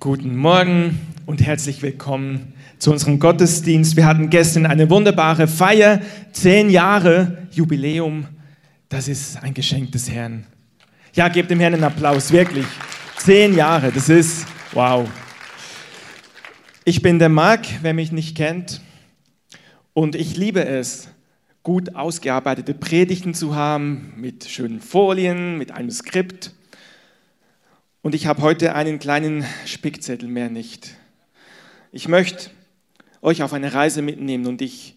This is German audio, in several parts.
Guten Morgen und herzlich willkommen zu unserem Gottesdienst. Wir hatten gestern eine wunderbare Feier, zehn Jahre Jubiläum. Das ist ein Geschenk des Herrn. Ja, gebt dem Herrn einen Applaus, wirklich. Zehn Jahre, das ist wow. Ich bin der Marc, wer mich nicht kennt. Und ich liebe es, gut ausgearbeitete Predigten zu haben, mit schönen Folien, mit einem Skript. Und ich habe heute einen kleinen Spickzettel mehr nicht. Ich möchte euch auf eine Reise mitnehmen und ich,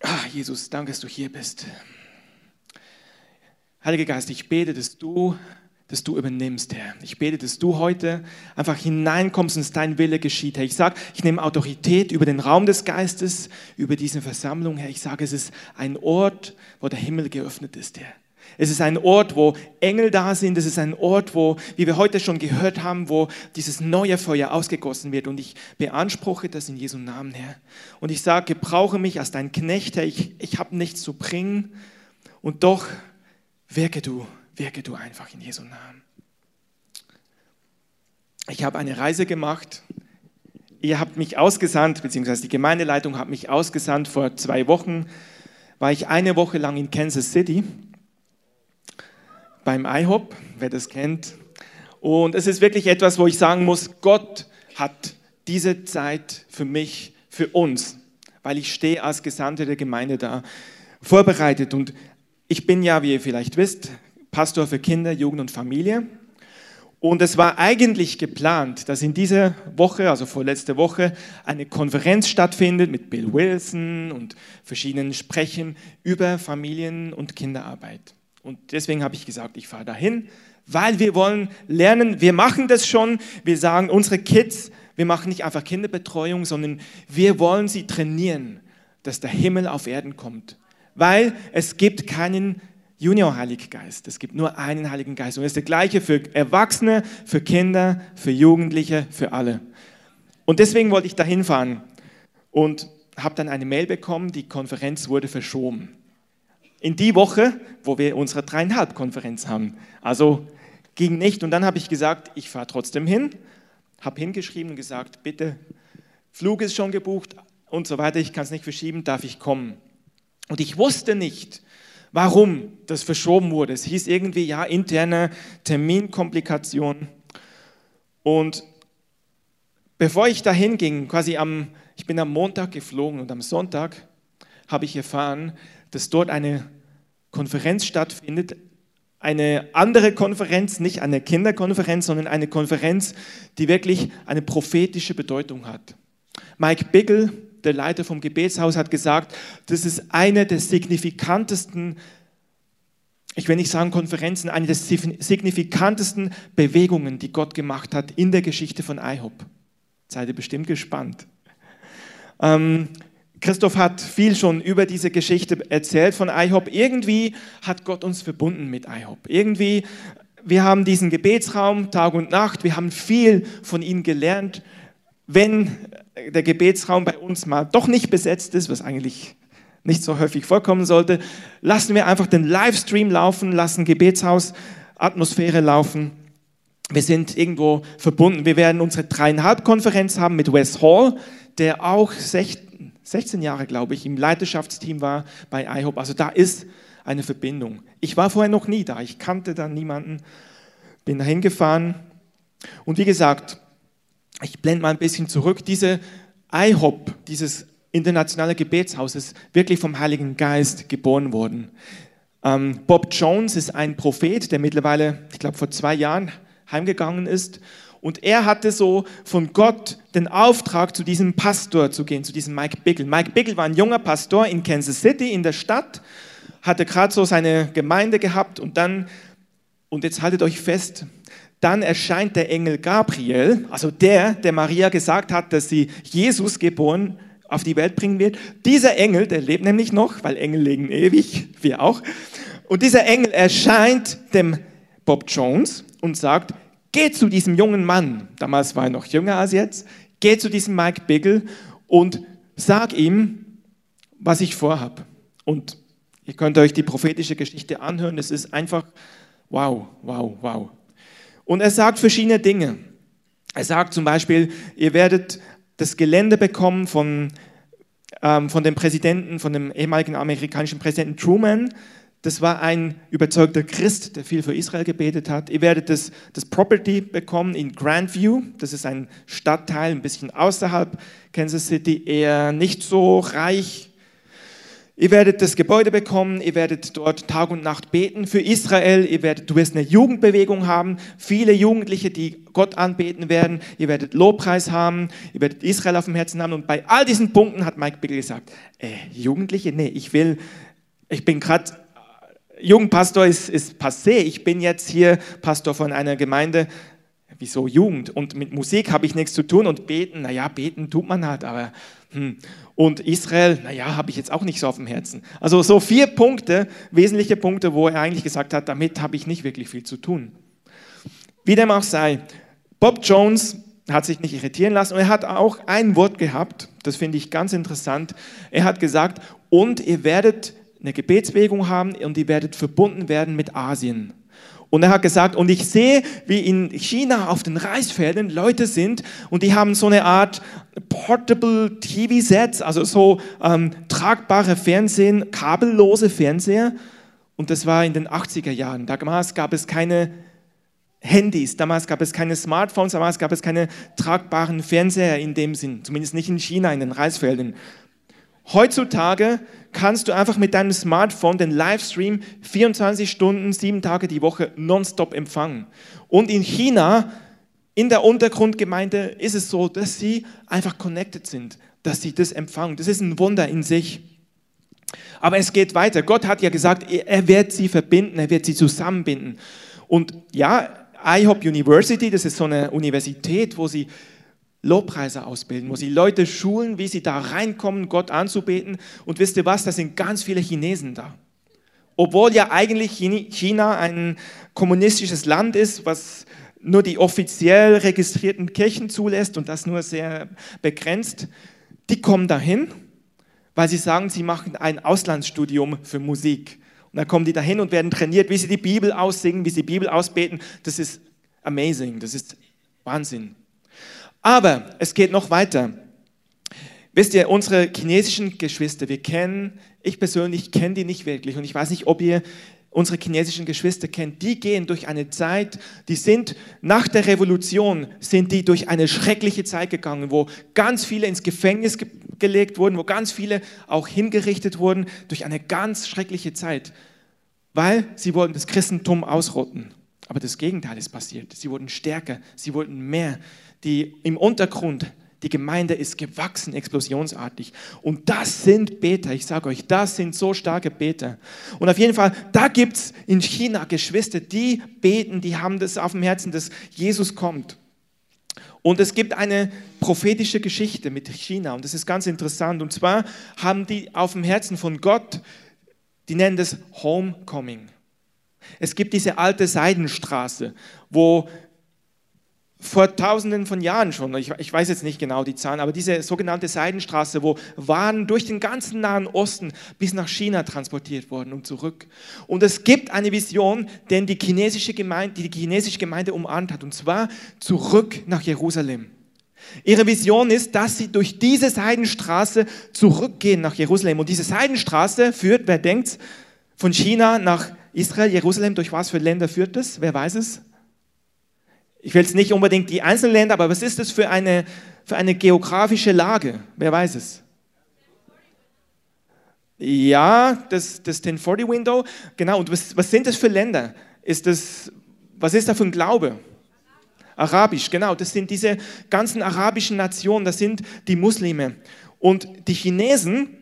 ah, Jesus, danke, dass du hier bist. Heiliger Geist, ich bete, dass du, dass du übernimmst, Herr. Ich bete, dass du heute einfach hineinkommst und dein Wille geschieht, Herr. Ich sage, ich nehme Autorität über den Raum des Geistes, über diese Versammlung, Herr. Ich sage, es ist ein Ort, wo der Himmel geöffnet ist, Herr. Es ist ein Ort, wo Engel da sind. Es ist ein Ort, wo, wie wir heute schon gehört haben, wo dieses neue Feuer ausgegossen wird. Und ich beanspruche das in Jesu Namen, Herr. Und ich sage, gebrauche mich als dein Knecht, Herr. Ich, ich habe nichts zu bringen. Und doch wirke du, wirke du einfach in Jesu Namen. Ich habe eine Reise gemacht. Ihr habt mich ausgesandt, beziehungsweise die Gemeindeleitung hat mich ausgesandt. Vor zwei Wochen war ich eine Woche lang in Kansas City beim IHOP, wer das kennt. Und es ist wirklich etwas, wo ich sagen muss, Gott hat diese Zeit für mich, für uns, weil ich stehe als Gesandte der Gemeinde da, vorbereitet. Und ich bin ja, wie ihr vielleicht wisst, Pastor für Kinder, Jugend und Familie. Und es war eigentlich geplant, dass in dieser Woche, also vorletzte Woche, eine Konferenz stattfindet mit Bill Wilson und verschiedenen Sprechern über Familien- und Kinderarbeit. Und deswegen habe ich gesagt, ich fahre dahin, weil wir wollen lernen, wir machen das schon, wir sagen, unsere Kids, wir machen nicht einfach Kinderbetreuung, sondern wir wollen sie trainieren, dass der Himmel auf Erden kommt. Weil es gibt keinen Junior Heiligen Geist, es gibt nur einen Heiligen Geist. Und es ist der gleiche für Erwachsene, für Kinder, für Jugendliche, für alle. Und deswegen wollte ich dahin fahren und habe dann eine Mail bekommen, die Konferenz wurde verschoben in die Woche, wo wir unsere dreieinhalb Konferenz haben. Also ging nicht. Und dann habe ich gesagt, ich fahre trotzdem hin, habe hingeschrieben und gesagt, bitte, Flug ist schon gebucht und so weiter, ich kann es nicht verschieben, darf ich kommen? Und ich wusste nicht, warum das verschoben wurde. Es hieß irgendwie, ja, interne Terminkomplikation. Und bevor ich dahin ging, quasi am, ich bin am Montag geflogen und am Sonntag habe ich erfahren, dass dort eine Konferenz stattfindet, eine andere Konferenz, nicht eine Kinderkonferenz, sondern eine Konferenz, die wirklich eine prophetische Bedeutung hat. Mike Biggle, der Leiter vom Gebetshaus, hat gesagt, das ist eine der signifikantesten, ich will nicht sagen Konferenzen, eine der signifikantesten Bewegungen, die Gott gemacht hat in der Geschichte von IHOP. Seid ihr bestimmt gespannt. Ähm, Christoph hat viel schon über diese Geschichte erzählt von IHOP. Irgendwie hat Gott uns verbunden mit IHOP. Irgendwie, wir haben diesen Gebetsraum Tag und Nacht, wir haben viel von ihnen gelernt. Wenn der Gebetsraum bei uns mal doch nicht besetzt ist, was eigentlich nicht so häufig vorkommen sollte, lassen wir einfach den Livestream laufen, lassen Gebetshaus Atmosphäre laufen. Wir sind irgendwo verbunden. Wir werden unsere dreieinhalb Konferenz haben mit Wes Hall, der auch 16 Jahre, glaube ich, im Leiterschaftsteam war bei IHOP. Also da ist eine Verbindung. Ich war vorher noch nie da, ich kannte da niemanden, bin da hingefahren. Und wie gesagt, ich blende mal ein bisschen zurück, diese IHOP, dieses internationale Gebetshaus, ist wirklich vom Heiligen Geist geboren worden. Ähm, Bob Jones ist ein Prophet, der mittlerweile, ich glaube, vor zwei Jahren heimgegangen ist und er hatte so von Gott den Auftrag, zu diesem Pastor zu gehen, zu diesem Mike Bickel. Mike Bickel war ein junger Pastor in Kansas City in der Stadt, hatte gerade so seine Gemeinde gehabt und dann, und jetzt haltet euch fest, dann erscheint der Engel Gabriel, also der, der Maria gesagt hat, dass sie Jesus geboren auf die Welt bringen wird. Dieser Engel, der lebt nämlich noch, weil Engel leben ewig, wir auch. Und dieser Engel erscheint dem Bob Jones und sagt, geh zu diesem jungen Mann, damals war er noch jünger als jetzt, geh zu diesem Mike Biggle und sag ihm, was ich vorhab. Und ihr könnt euch die prophetische Geschichte anhören, es ist einfach wow, wow, wow. Und er sagt verschiedene Dinge. Er sagt zum Beispiel, ihr werdet das Gelände bekommen von, ähm, von dem Präsidenten, von dem ehemaligen amerikanischen Präsidenten Truman. Das war ein überzeugter Christ, der viel für Israel gebetet hat. Ihr werdet das, das Property bekommen in Grandview. Das ist ein Stadtteil ein bisschen außerhalb Kansas City, eher nicht so reich, Ihr werdet das Gebäude bekommen, ihr werdet dort Tag und Nacht beten für Israel, ihr werdet, du wirst eine Jugendbewegung haben, viele Jugendliche, die Gott anbeten werden, ihr werdet Lobpreis haben, ihr werdet Israel auf dem Herzen haben. Und bei all diesen Punkten hat Mike Biggle gesagt, äh, Jugendliche, nee, ich will, ich bin gerade, Jugendpastor ist, ist passé, ich bin jetzt hier Pastor von einer Gemeinde, wieso Jugend und mit Musik habe ich nichts zu tun und beten, naja, beten tut man halt, aber hm. Und Israel, naja, habe ich jetzt auch nicht so auf dem Herzen. Also so vier Punkte, wesentliche Punkte, wo er eigentlich gesagt hat, damit habe ich nicht wirklich viel zu tun. Wie dem auch sei, Bob Jones hat sich nicht irritieren lassen und er hat auch ein Wort gehabt, das finde ich ganz interessant. Er hat gesagt, und ihr werdet eine Gebetsbewegung haben und ihr werdet verbunden werden mit Asien. Und er hat gesagt, und ich sehe, wie in China auf den Reisfeldern Leute sind und die haben so eine Art Portable TV-Sets, also so ähm, tragbare Fernsehen, kabellose Fernseher. Und das war in den 80er Jahren. Damals gab es keine Handys, damals gab es keine Smartphones, damals gab es keine tragbaren Fernseher in dem Sinn, zumindest nicht in China, in den Reisfeldern. Heutzutage kannst du einfach mit deinem Smartphone den Livestream 24 Stunden, sieben Tage die Woche nonstop empfangen. Und in China, in der Untergrundgemeinde, ist es so, dass sie einfach connected sind, dass sie das empfangen. Das ist ein Wunder in sich. Aber es geht weiter. Gott hat ja gesagt, er wird sie verbinden, er wird sie zusammenbinden. Und ja, IHOP University, das ist so eine Universität, wo sie Lobpreiser ausbilden, wo sie Leute schulen, wie sie da reinkommen, Gott anzubeten. Und wisst ihr was, da sind ganz viele Chinesen da. Obwohl ja eigentlich China ein kommunistisches Land ist, was nur die offiziell registrierten Kirchen zulässt und das nur sehr begrenzt, die kommen dahin, weil sie sagen, sie machen ein Auslandsstudium für Musik. Und dann kommen die dahin und werden trainiert, wie sie die Bibel aussingen, wie sie die Bibel ausbeten. Das ist amazing, das ist Wahnsinn. Aber es geht noch weiter. Wisst ihr, unsere chinesischen Geschwister, wir kennen, ich persönlich kenne die nicht wirklich und ich weiß nicht, ob ihr unsere chinesischen Geschwister kennt, die gehen durch eine Zeit, die sind nach der Revolution, sind die durch eine schreckliche Zeit gegangen, wo ganz viele ins Gefängnis ge gelegt wurden, wo ganz viele auch hingerichtet wurden, durch eine ganz schreckliche Zeit, weil sie wollten das Christentum ausrotten. Aber das Gegenteil ist passiert. Sie wurden stärker, sie wurden mehr die im Untergrund, die Gemeinde ist gewachsen, explosionsartig. Und das sind Beter, ich sage euch, das sind so starke Beter. Und auf jeden Fall, da gibt es in China Geschwister, die beten, die haben das auf dem Herzen, dass Jesus kommt. Und es gibt eine prophetische Geschichte mit China und das ist ganz interessant. Und zwar haben die auf dem Herzen von Gott, die nennen das Homecoming. Es gibt diese alte Seidenstraße, wo vor tausenden von Jahren schon, ich, ich, weiß jetzt nicht genau die Zahlen, aber diese sogenannte Seidenstraße, wo Waren durch den ganzen Nahen Osten bis nach China transportiert wurden und zurück. Und es gibt eine Vision, denn die chinesische Gemeinde, die, die chinesische Gemeinde umarmt hat, und zwar zurück nach Jerusalem. Ihre Vision ist, dass sie durch diese Seidenstraße zurückgehen nach Jerusalem. Und diese Seidenstraße führt, wer denkt, von China nach Israel, Jerusalem, durch was für Länder führt es? Wer weiß es? Ich will jetzt nicht unbedingt die einzelnen Länder, aber was ist das für eine, für eine geografische Lage? Wer weiß es? Ja, das, das 1040 Window, genau. Und was, was sind das für Länder? Ist das, was ist da für ein Glaube? Arabisch, genau. Das sind diese ganzen arabischen Nationen, das sind die Muslime. Und die Chinesen,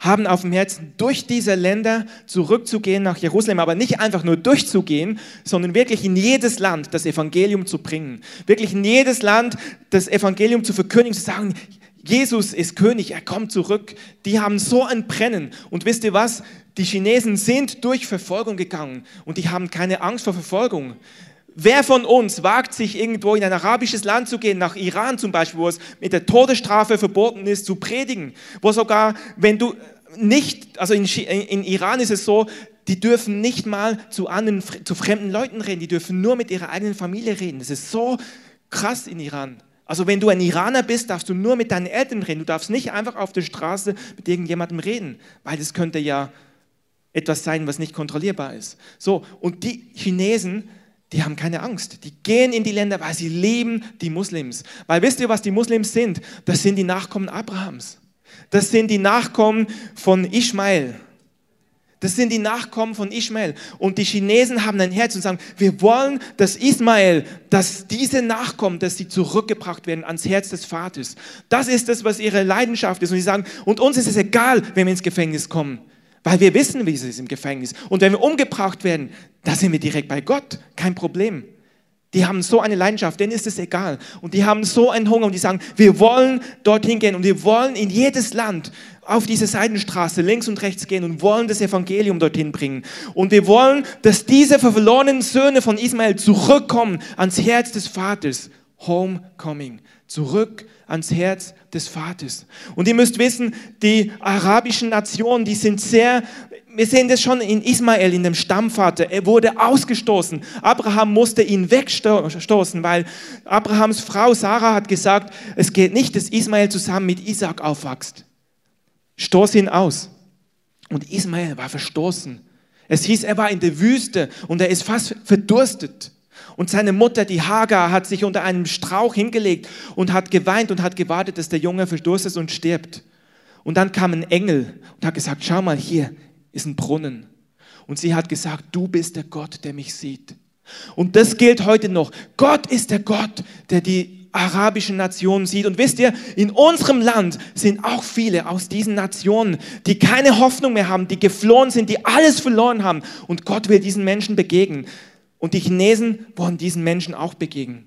haben auf dem Herzen, durch diese Länder zurückzugehen nach Jerusalem, aber nicht einfach nur durchzugehen, sondern wirklich in jedes Land das Evangelium zu bringen. Wirklich in jedes Land das Evangelium zu verkündigen, zu sagen, Jesus ist König, er kommt zurück. Die haben so ein Brennen. Und wisst ihr was? Die Chinesen sind durch Verfolgung gegangen und die haben keine Angst vor Verfolgung. Wer von uns wagt sich irgendwo in ein arabisches Land zu gehen, nach Iran zum Beispiel, wo es mit der Todesstrafe verboten ist, zu predigen, wo sogar, wenn du nicht, also in, in Iran ist es so, die dürfen nicht mal zu anderen, zu fremden Leuten reden, die dürfen nur mit ihrer eigenen Familie reden. Das ist so krass in Iran. Also wenn du ein Iraner bist, darfst du nur mit deinen Eltern reden. Du darfst nicht einfach auf der Straße mit irgendjemandem reden, weil das könnte ja etwas sein, was nicht kontrollierbar ist. So, und die Chinesen, die haben keine Angst. Die gehen in die Länder, weil sie lieben die Muslims. Weil wisst ihr, was die Muslims sind? Das sind die Nachkommen Abrahams. Das sind die Nachkommen von Ishmael. Das sind die Nachkommen von Ismael. Und die Chinesen haben ein Herz und sagen, wir wollen, dass Ismael, dass diese Nachkommen, dass sie zurückgebracht werden ans Herz des Vaters. Das ist das, was ihre Leidenschaft ist. Und sie sagen, und uns ist es egal, wenn wir ins Gefängnis kommen. Weil wir wissen, wie es ist im Gefängnis. Und wenn wir umgebracht werden, da sind wir direkt bei Gott. Kein Problem. Die haben so eine Leidenschaft, denen ist es egal. Und die haben so einen Hunger und die sagen, wir wollen dorthin gehen und wir wollen in jedes Land auf diese Seitenstraße links und rechts gehen und wollen das Evangelium dorthin bringen. Und wir wollen, dass diese verlorenen Söhne von Ismael zurückkommen ans Herz des Vaters. Homecoming. Zurück ans Herz des Vaters. Und ihr müsst wissen, die arabischen Nationen, die sind sehr wir sehen das schon in Ismael, in dem Stammvater. Er wurde ausgestoßen. Abraham musste ihn wegstoßen, weil Abrahams Frau Sarah hat gesagt, es geht nicht, dass Ismael zusammen mit Isaac aufwächst. Stoß ihn aus. Und Ismael war verstoßen. Es hieß, er war in der Wüste und er ist fast verdurstet. Und seine Mutter, die Hagar, hat sich unter einem Strauch hingelegt und hat geweint und hat gewartet, dass der Junge verdurstet und stirbt. Und dann kam ein Engel und hat gesagt, schau mal hier, ist ein Brunnen. Und sie hat gesagt, du bist der Gott, der mich sieht. Und das gilt heute noch. Gott ist der Gott, der die arabischen Nationen sieht. Und wisst ihr, in unserem Land sind auch viele aus diesen Nationen, die keine Hoffnung mehr haben, die geflohen sind, die alles verloren haben. Und Gott will diesen Menschen begegnen. Und die Chinesen wollen diesen Menschen auch begegnen.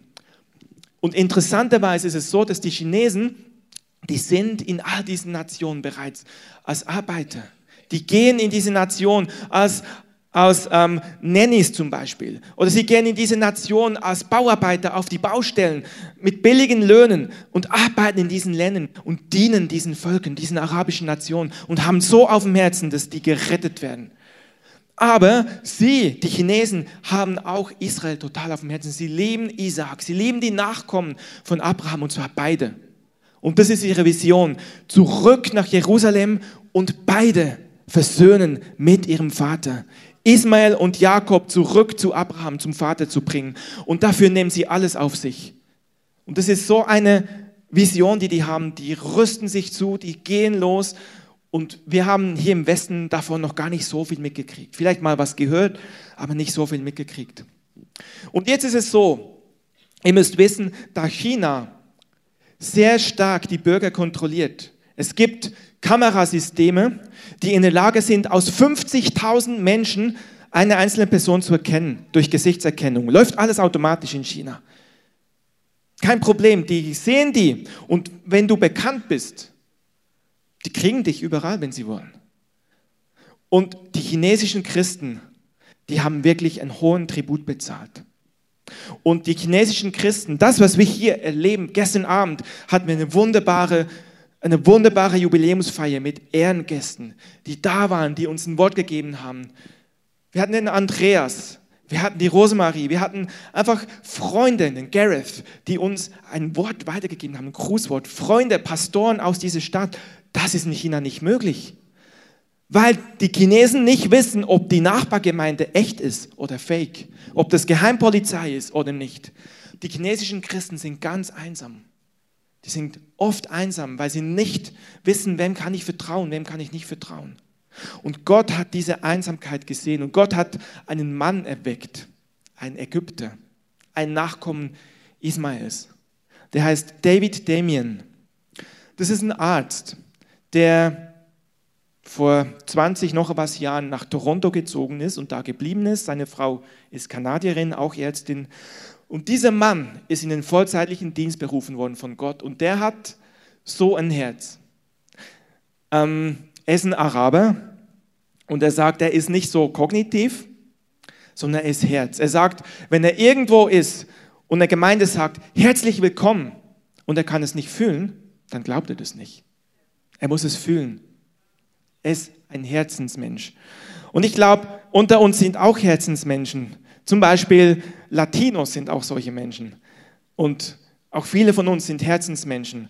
Und interessanterweise ist es so, dass die Chinesen, die sind in all diesen Nationen bereits als Arbeiter die gehen in diese Nation als aus ähm, Nannies zum Beispiel. Oder sie gehen in diese Nation als Bauarbeiter auf die Baustellen mit billigen Löhnen und arbeiten in diesen Ländern und dienen diesen Völkern, diesen arabischen Nationen und haben so auf dem Herzen, dass die gerettet werden. Aber sie, die Chinesen, haben auch Israel total auf dem Herzen. Sie lieben Isaac, sie lieben die Nachkommen von Abraham und zwar beide. Und das ist ihre Vision. Zurück nach Jerusalem und beide versöhnen mit ihrem Vater. Ismael und Jakob zurück zu Abraham, zum Vater zu bringen. Und dafür nehmen sie alles auf sich. Und das ist so eine Vision, die die haben. Die rüsten sich zu, die gehen los. Und wir haben hier im Westen davon noch gar nicht so viel mitgekriegt. Vielleicht mal was gehört, aber nicht so viel mitgekriegt. Und jetzt ist es so, ihr müsst wissen, da China sehr stark die Bürger kontrolliert. Es gibt Kamerasysteme, die in der Lage sind, aus 50.000 Menschen eine einzelne Person zu erkennen durch Gesichtserkennung. Läuft alles automatisch in China. Kein Problem, die sehen die. Und wenn du bekannt bist, die kriegen dich überall, wenn sie wollen. Und die chinesischen Christen, die haben wirklich einen hohen Tribut bezahlt. Und die chinesischen Christen, das, was wir hier erleben, gestern Abend hatten wir eine wunderbare eine wunderbare Jubiläumsfeier mit Ehrengästen, die da waren, die uns ein Wort gegeben haben. Wir hatten den Andreas, wir hatten die Rosemarie, wir hatten einfach Freunde, den Gareth, die uns ein Wort weitergegeben haben, ein Grußwort. Freunde, Pastoren aus dieser Stadt. Das ist in China nicht möglich. Weil die Chinesen nicht wissen, ob die Nachbargemeinde echt ist oder fake, ob das Geheimpolizei ist oder nicht. Die chinesischen Christen sind ganz einsam. Die sind oft einsam, weil sie nicht wissen, wem kann ich vertrauen, wem kann ich nicht vertrauen. Und Gott hat diese Einsamkeit gesehen und Gott hat einen Mann erweckt, einen Ägypter, einen Nachkommen Ismaels. Der heißt David Damien. Das ist ein Arzt, der vor 20 noch was Jahren nach Toronto gezogen ist und da geblieben ist. Seine Frau ist Kanadierin, auch Ärztin. Und dieser Mann ist in den vollzeitlichen Dienst berufen worden von Gott und der hat so ein Herz. Ähm, er ist ein Araber und er sagt, er ist nicht so kognitiv, sondern er ist Herz. Er sagt, wenn er irgendwo ist und der Gemeinde sagt, herzlich willkommen und er kann es nicht fühlen, dann glaubt er das nicht. Er muss es fühlen. Er ist ein Herzensmensch. Und ich glaube, unter uns sind auch Herzensmenschen. Zum Beispiel Latinos sind auch solche Menschen. Und auch viele von uns sind Herzensmenschen.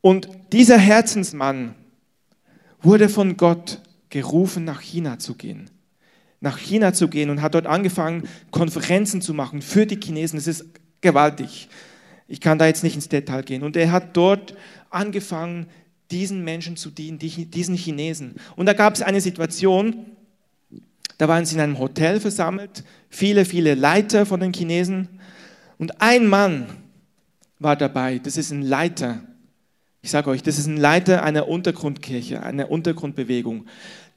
Und dieser Herzensmann wurde von Gott gerufen, nach China zu gehen. Nach China zu gehen und hat dort angefangen, Konferenzen zu machen für die Chinesen. Das ist gewaltig. Ich kann da jetzt nicht ins Detail gehen. Und er hat dort angefangen, diesen Menschen zu dienen, diesen Chinesen. Und da gab es eine Situation, da waren sie in einem Hotel versammelt, viele, viele Leiter von den Chinesen. Und ein Mann war dabei, das ist ein Leiter. Ich sage euch, das ist ein Leiter einer Untergrundkirche, einer Untergrundbewegung.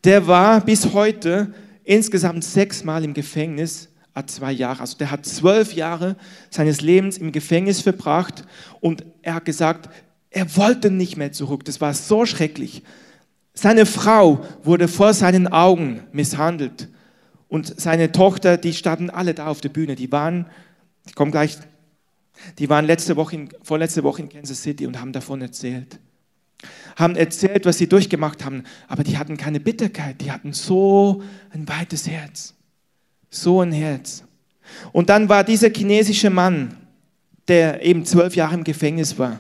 Der war bis heute insgesamt sechsmal im Gefängnis, hat zwei Jahre. Also der hat zwölf Jahre seines Lebens im Gefängnis verbracht und er hat gesagt, er wollte nicht mehr zurück. Das war so schrecklich. Seine Frau wurde vor seinen Augen misshandelt. Und seine Tochter, die standen alle da auf der Bühne. Die waren, ich komme gleich, die waren letzte Woche in, vorletzte Woche in Kansas City und haben davon erzählt. Haben erzählt, was sie durchgemacht haben. Aber die hatten keine Bitterkeit. Die hatten so ein weites Herz. So ein Herz. Und dann war dieser chinesische Mann, der eben zwölf Jahre im Gefängnis war,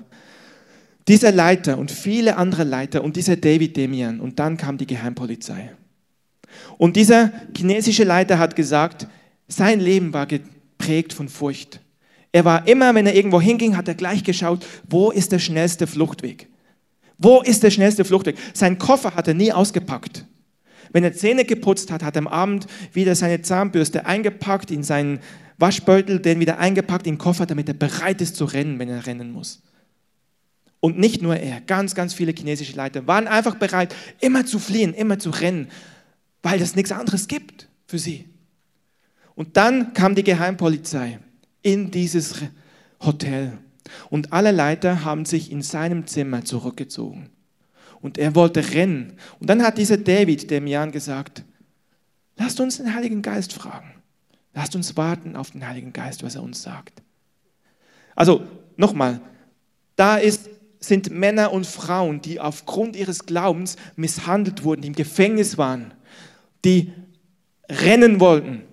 dieser Leiter und viele andere Leiter und dieser David Demian. Und dann kam die Geheimpolizei. Und dieser chinesische Leiter hat gesagt, sein Leben war geprägt von Furcht. Er war immer, wenn er irgendwo hinging, hat er gleich geschaut, wo ist der schnellste Fluchtweg? Wo ist der schnellste Fluchtweg? Sein Koffer hat er nie ausgepackt. Wenn er Zähne geputzt hat, hat er am Abend wieder seine Zahnbürste eingepackt in seinen Waschbeutel, den wieder eingepackt in den Koffer, damit er bereit ist zu rennen, wenn er rennen muss. Und nicht nur er, ganz, ganz viele chinesische Leiter waren einfach bereit, immer zu fliehen, immer zu rennen, weil es nichts anderes gibt für sie. Und dann kam die Geheimpolizei in dieses Hotel und alle Leiter haben sich in seinem Zimmer zurückgezogen. Und er wollte rennen. Und dann hat dieser David dem Jan gesagt, lasst uns den Heiligen Geist fragen. Lasst uns warten auf den Heiligen Geist, was er uns sagt. Also nochmal, da ist sind Männer und Frauen, die aufgrund ihres Glaubens misshandelt wurden, die im Gefängnis waren, die rennen wollten.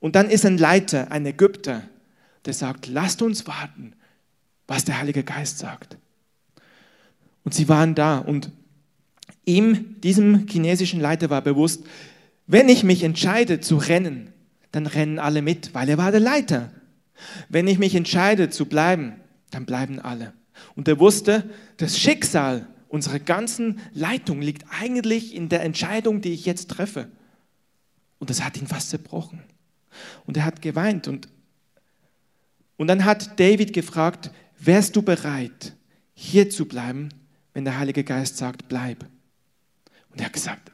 Und dann ist ein Leiter, ein Ägypter, der sagt, lasst uns warten, was der Heilige Geist sagt. Und sie waren da und ihm, diesem chinesischen Leiter, war bewusst, wenn ich mich entscheide zu rennen, dann rennen alle mit, weil er war der Leiter. Wenn ich mich entscheide zu bleiben, dann bleiben alle. Und er wusste, das Schicksal unserer ganzen Leitung liegt eigentlich in der Entscheidung, die ich jetzt treffe. Und das hat ihn fast zerbrochen. Und er hat geweint. Und, und dann hat David gefragt, wärst du bereit, hier zu bleiben, wenn der Heilige Geist sagt, bleib? Und er hat gesagt,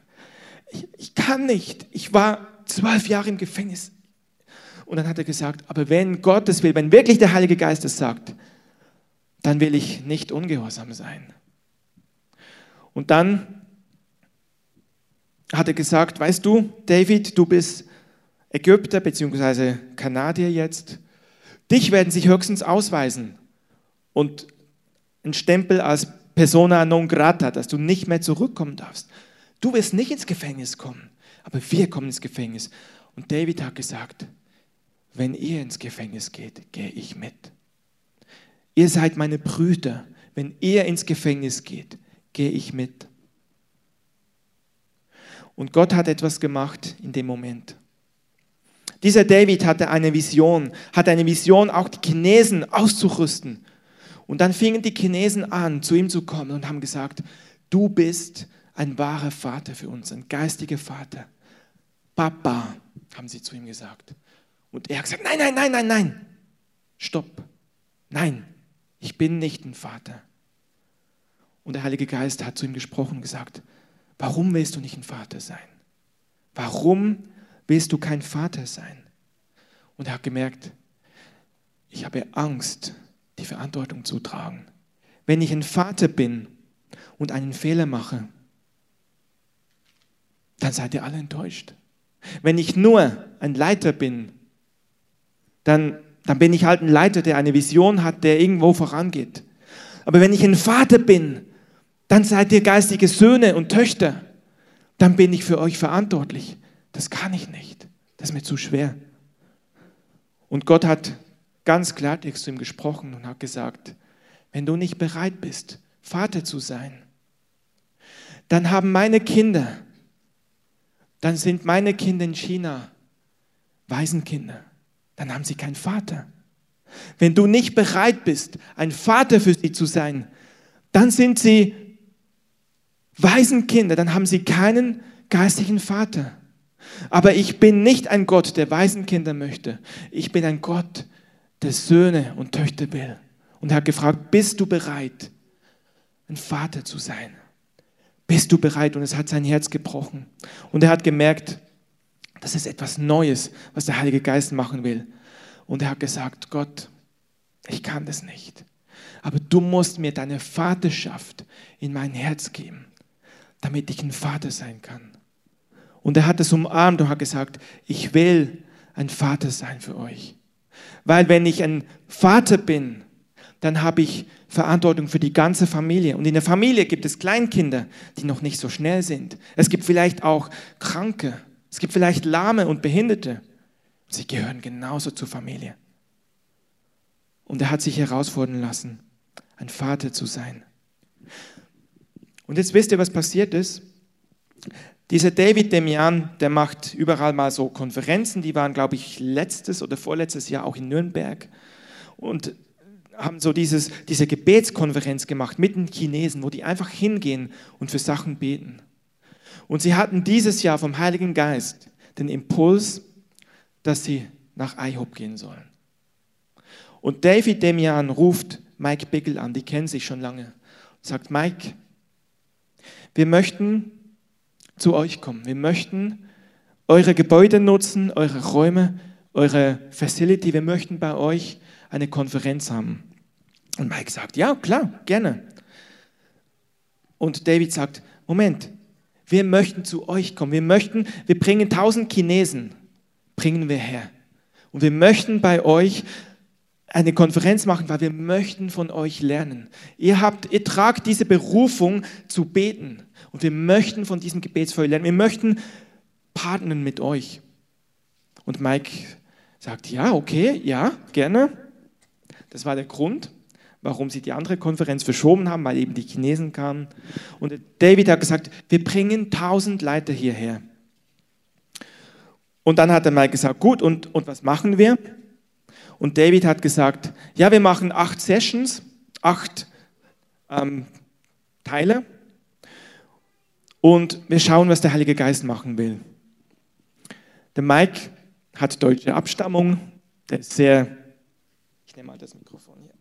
ich, ich kann nicht. Ich war zwölf Jahre im Gefängnis. Und dann hat er gesagt, aber wenn Gott es will, wenn wirklich der Heilige Geist es sagt, dann will ich nicht ungehorsam sein. Und dann hat er gesagt, weißt du, David, du bist Ägypter bzw. Kanadier jetzt. Dich werden sich höchstens ausweisen und ein Stempel als persona non grata, dass du nicht mehr zurückkommen darfst. Du wirst nicht ins Gefängnis kommen, aber wir kommen ins Gefängnis. Und David hat gesagt, wenn ihr ins Gefängnis geht, gehe ich mit. Ihr seid meine Brüder. Wenn ihr ins Gefängnis geht, gehe ich mit. Und Gott hat etwas gemacht in dem Moment. Dieser David hatte eine Vision, hatte eine Vision, auch die Chinesen auszurüsten. Und dann fingen die Chinesen an, zu ihm zu kommen und haben gesagt, du bist ein wahrer Vater für uns, ein geistiger Vater. Papa, haben sie zu ihm gesagt. Und er hat gesagt, nein, nein, nein, nein, nein, stopp, nein, ich bin nicht ein Vater. Und der Heilige Geist hat zu ihm gesprochen und gesagt, warum willst du nicht ein Vater sein? Warum willst du kein Vater sein? Und er hat gemerkt, ich habe Angst, die Verantwortung zu tragen. Wenn ich ein Vater bin und einen Fehler mache, dann seid ihr alle enttäuscht. Wenn ich nur ein Leiter bin, dann dann bin ich halt ein Leiter, der eine Vision hat, der irgendwo vorangeht. Aber wenn ich ein Vater bin, dann seid ihr geistige Söhne und Töchter. Dann bin ich für euch verantwortlich. Das kann ich nicht. Das ist mir zu schwer. Und Gott hat ganz klartext zu ihm gesprochen und hat gesagt, wenn du nicht bereit bist, Vater zu sein, dann haben meine Kinder, dann sind meine Kinder in China Waisenkinder. Dann haben sie keinen Vater. Wenn du nicht bereit bist, ein Vater für sie zu sein, dann sind sie Waisenkinder, dann haben sie keinen geistlichen Vater. Aber ich bin nicht ein Gott, der Waisenkinder möchte. Ich bin ein Gott, der Söhne und Töchter will. Und er hat gefragt, bist du bereit, ein Vater zu sein? Bist du bereit? Und es hat sein Herz gebrochen. Und er hat gemerkt, das ist etwas Neues, was der Heilige Geist machen will. Und er hat gesagt, Gott, ich kann das nicht. Aber du musst mir deine Vaterschaft in mein Herz geben, damit ich ein Vater sein kann. Und er hat es umarmt und hat gesagt, ich will ein Vater sein für euch. Weil wenn ich ein Vater bin, dann habe ich Verantwortung für die ganze Familie. Und in der Familie gibt es Kleinkinder, die noch nicht so schnell sind. Es gibt vielleicht auch Kranke es gibt vielleicht Lahme und Behinderte. Sie gehören genauso zur Familie. Und er hat sich herausfordern lassen, ein Vater zu sein. Und jetzt wisst ihr, was passiert ist? Dieser David Demian, der macht überall mal so Konferenzen, die waren, glaube ich, letztes oder vorletztes Jahr auch in Nürnberg und haben so dieses, diese Gebetskonferenz gemacht mit den Chinesen, wo die einfach hingehen und für Sachen beten. Und sie hatten dieses Jahr vom Heiligen Geist den Impuls, dass sie nach IHOP gehen sollen. Und David Demian ruft Mike Bickel an, die kennen sich schon lange, und sagt, Mike, wir möchten zu euch kommen. Wir möchten eure Gebäude nutzen, eure Räume, eure Facility. Wir möchten bei euch eine Konferenz haben. Und Mike sagt, ja, klar, gerne. Und David sagt, Moment, wir möchten zu euch kommen. Wir möchten, wir bringen tausend Chinesen, bringen wir her. Und wir möchten bei euch eine Konferenz machen, weil wir möchten von euch lernen. Ihr habt, ihr tragt diese Berufung zu beten. Und wir möchten von diesem Gebetsfeuer lernen. Wir möchten partnern mit euch. Und Mike sagt, ja, okay, ja, gerne. Das war der Grund warum sie die andere Konferenz verschoben haben, weil eben die Chinesen kamen. Und David hat gesagt, wir bringen tausend Leiter hierher. Und dann hat er mal gesagt, gut, und, und was machen wir? Und David hat gesagt, ja, wir machen acht Sessions, acht ähm, Teile. Und wir schauen, was der Heilige Geist machen will. Der Mike hat deutsche Abstammung, der ist sehr, ich nehme mal das Mikrofon hier.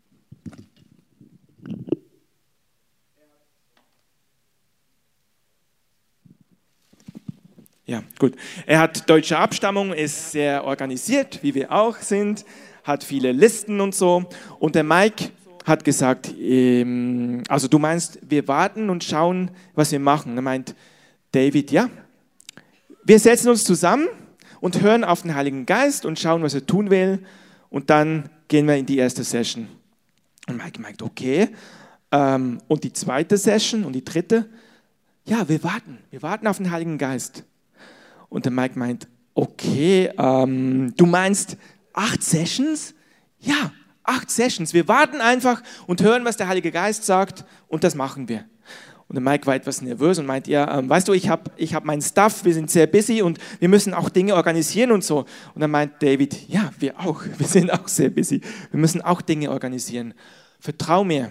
Ja, gut. Er hat deutsche Abstammung, ist sehr organisiert, wie wir auch sind, hat viele Listen und so. Und der Mike hat gesagt, ähm, also du meinst, wir warten und schauen, was wir machen. Er meint, David, ja, wir setzen uns zusammen und hören auf den Heiligen Geist und schauen, was er tun will. Und dann gehen wir in die erste Session. Und Mike meint, okay. Ähm, und die zweite Session und die dritte, ja, wir warten. Wir warten auf den Heiligen Geist. Und der Mike meint, okay, ähm, du meinst acht Sessions? Ja, acht Sessions. Wir warten einfach und hören, was der Heilige Geist sagt und das machen wir. Und der Mike war etwas nervös und meint, ja, ähm, weißt du, ich habe ich hab meinen Stuff, wir sind sehr busy und wir müssen auch Dinge organisieren und so. Und dann meint David, ja, wir auch, wir sind auch sehr busy. Wir müssen auch Dinge organisieren. Vertrau mir,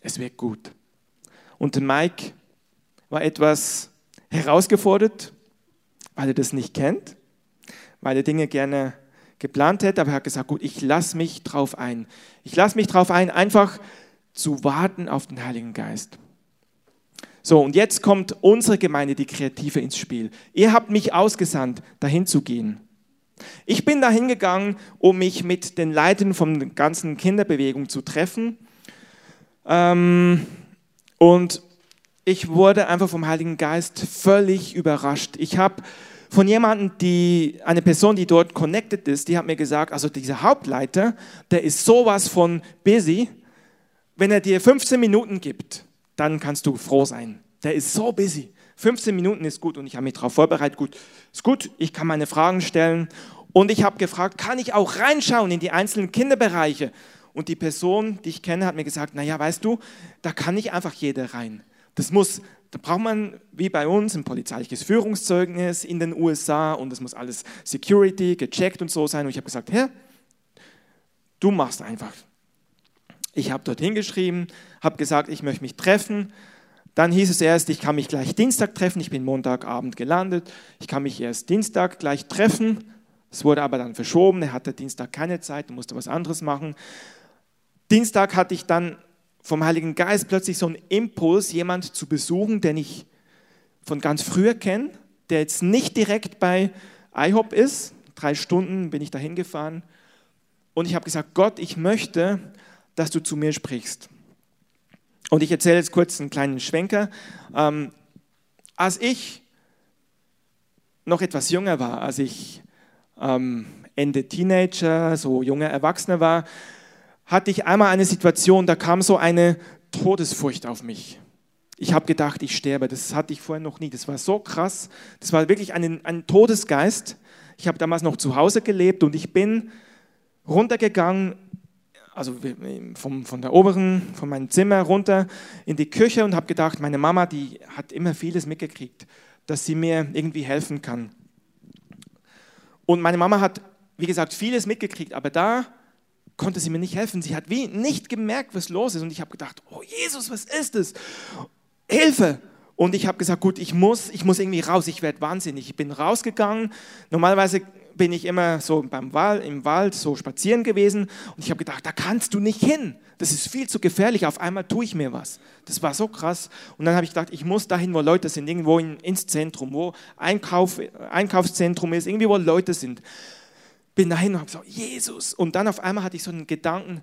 es wird gut. Und der Mike war etwas herausgefordert, weil er das nicht kennt, weil er Dinge gerne geplant hätte, aber er hat gesagt, gut, ich lasse mich drauf ein. Ich lasse mich drauf ein, einfach zu warten auf den Heiligen Geist. So, und jetzt kommt unsere Gemeinde, die Kreative, ins Spiel. Ihr habt mich ausgesandt, dahin zu gehen. Ich bin dahin gegangen, um mich mit den Leitern von ganzen Kinderbewegung zu treffen. Ähm, und ich wurde einfach vom Heiligen Geist völlig überrascht. Ich habe von jemandem, die, eine Person, die dort connected ist, die hat mir gesagt, also dieser Hauptleiter, der ist sowas von busy. Wenn er dir 15 Minuten gibt, dann kannst du froh sein. Der ist so busy. 15 Minuten ist gut und ich habe mich darauf vorbereitet. Gut, ist gut, ich kann meine Fragen stellen Und ich habe gefragt, kann ich auch reinschauen in die einzelnen Kinderbereiche? Und die Person, die ich kenne, hat mir gesagt, naja, weißt du, da kann nicht einfach jeder rein. Das muss, da braucht man, wie bei uns, ein polizeiliches Führungszeugnis in den USA und das muss alles Security gecheckt und so sein. Und ich habe gesagt, Herr, du machst einfach. Ich habe dort hingeschrieben, habe gesagt, ich möchte mich treffen. Dann hieß es erst, ich kann mich gleich Dienstag treffen. Ich bin Montagabend gelandet. Ich kann mich erst Dienstag gleich treffen. Es wurde aber dann verschoben. Er hatte Dienstag keine Zeit, er musste was anderes machen. Dienstag hatte ich dann vom Heiligen Geist plötzlich so einen Impuls, jemand zu besuchen, den ich von ganz früher kenne, der jetzt nicht direkt bei IHOP ist. Drei Stunden bin ich dahin gefahren. Und ich habe gesagt, Gott, ich möchte, dass du zu mir sprichst. Und ich erzähle jetzt kurz einen kleinen Schwenker. Ähm, als ich noch etwas jünger war, als ich ähm, Ende Teenager, so junger Erwachsener war, hatte ich einmal eine Situation, da kam so eine Todesfurcht auf mich. Ich habe gedacht, ich sterbe. Das hatte ich vorher noch nie. Das war so krass. Das war wirklich ein, ein Todesgeist. Ich habe damals noch zu Hause gelebt und ich bin runtergegangen, also vom, von der oberen, von meinem Zimmer runter in die Küche und habe gedacht, meine Mama, die hat immer vieles mitgekriegt, dass sie mir irgendwie helfen kann. Und meine Mama hat, wie gesagt, vieles mitgekriegt, aber da konnte sie mir nicht helfen. Sie hat wie nicht gemerkt, was los ist. Und ich habe gedacht, oh Jesus, was ist es? Hilfe! Und ich habe gesagt, gut, ich muss, ich muss irgendwie raus, ich werde wahnsinnig. Ich bin rausgegangen. Normalerweise bin ich immer so beim Wald, im Wald so spazieren gewesen und ich habe gedacht, da kannst du nicht hin. Das ist viel zu gefährlich. Auf einmal tue ich mir was. Das war so krass. Und dann habe ich gedacht, ich muss dahin, wo Leute sind, irgendwo in, ins Zentrum, wo Einkauf, Einkaufszentrum ist, irgendwie wo Leute sind. Bin dahin und habe gesagt, Jesus. Und dann auf einmal hatte ich so einen Gedanken,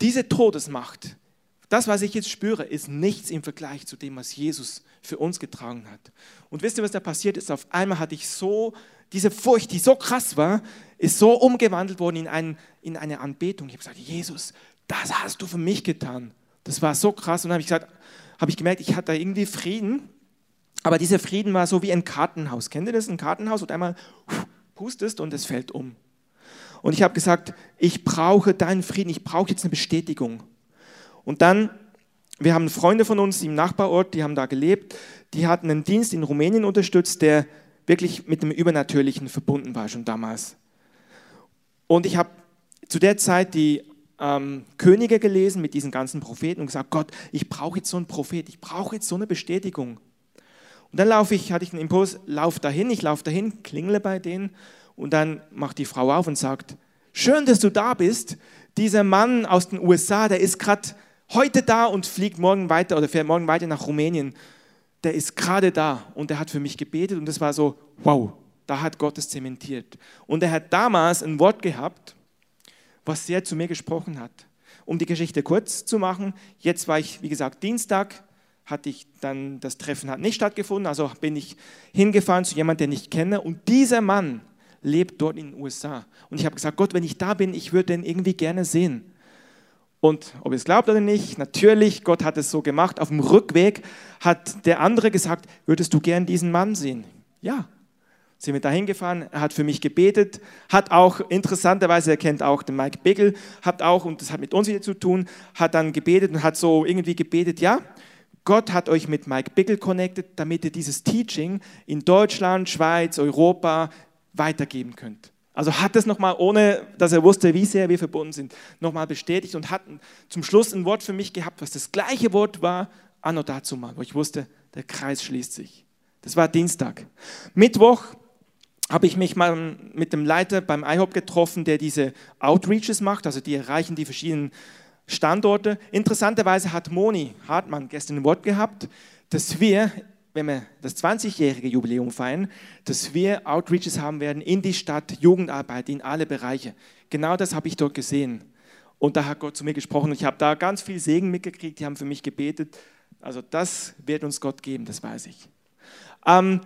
diese Todesmacht, das, was ich jetzt spüre, ist nichts im Vergleich zu dem, was Jesus für uns getragen hat. Und wisst ihr, was da passiert ist? Auf einmal hatte ich so diese Furcht, die so krass war, ist so umgewandelt worden in, ein, in eine Anbetung. Ich habe gesagt, Jesus, das hast du für mich getan. Das war so krass. Und dann habe ich gesagt, ich gemerkt, ich hatte da irgendwie Frieden. Aber dieser Frieden war so wie ein Kartenhaus. Kennt ihr das? Ein Kartenhaus und einmal pustest und es fällt um. Und ich habe gesagt, ich brauche deinen Frieden, ich brauche jetzt eine Bestätigung. Und dann, wir haben Freunde von uns im Nachbarort, die haben da gelebt, die hatten einen Dienst in Rumänien unterstützt, der wirklich mit dem Übernatürlichen verbunden war, schon damals. Und ich habe zu der Zeit die ähm, Könige gelesen mit diesen ganzen Propheten und gesagt, Gott, ich brauche jetzt so einen Prophet, ich brauche jetzt so eine Bestätigung. Und dann laufe ich, hatte ich einen Impuls, lauf dahin, ich laufe dahin, klingle bei denen und dann macht die Frau auf und sagt, schön, dass du da bist. Dieser Mann aus den USA, der ist gerade heute da und fliegt morgen weiter oder fährt morgen weiter nach Rumänien der ist gerade da und der hat für mich gebetet und das war so, wow, da hat Gott es zementiert. Und er hat damals ein Wort gehabt, was sehr zu mir gesprochen hat. Um die Geschichte kurz zu machen, jetzt war ich, wie gesagt, Dienstag, hatte ich dann, das Treffen hat nicht stattgefunden, also bin ich hingefahren zu jemandem, den ich kenne und dieser Mann lebt dort in den USA. Und ich habe gesagt, Gott, wenn ich da bin, ich würde den irgendwie gerne sehen. Und ob ihr es glaubt oder nicht, natürlich, Gott hat es so gemacht. Auf dem Rückweg hat der andere gesagt, würdest du gern diesen Mann sehen? Ja. Sind wir dahin gefahren, er hat für mich gebetet, hat auch, interessanterweise, er kennt auch den Mike Bigel, hat auch, und das hat mit uns wieder zu tun, hat dann gebetet und hat so irgendwie gebetet, ja, Gott hat euch mit Mike Bigel connected, damit ihr dieses Teaching in Deutschland, Schweiz, Europa weitergeben könnt. Also hat es nochmal, ohne dass er wusste, wie sehr wir verbunden sind, nochmal bestätigt und hat zum Schluss ein Wort für mich gehabt, was das gleiche Wort war, anno dazu mal, wo ich wusste, der Kreis schließt sich. Das war Dienstag. Mittwoch habe ich mich mal mit dem Leiter beim IHOP getroffen, der diese Outreaches macht, also die erreichen die verschiedenen Standorte. Interessanterweise hat Moni Hartmann gestern ein Wort gehabt, dass wir wenn wir das 20-jährige Jubiläum feiern, dass wir Outreaches haben werden in die Stadt, Jugendarbeit, in alle Bereiche. Genau das habe ich dort gesehen. Und da hat Gott zu mir gesprochen ich habe da ganz viel Segen mitgekriegt, die haben für mich gebetet. Also das wird uns Gott geben, das weiß ich. Ähm,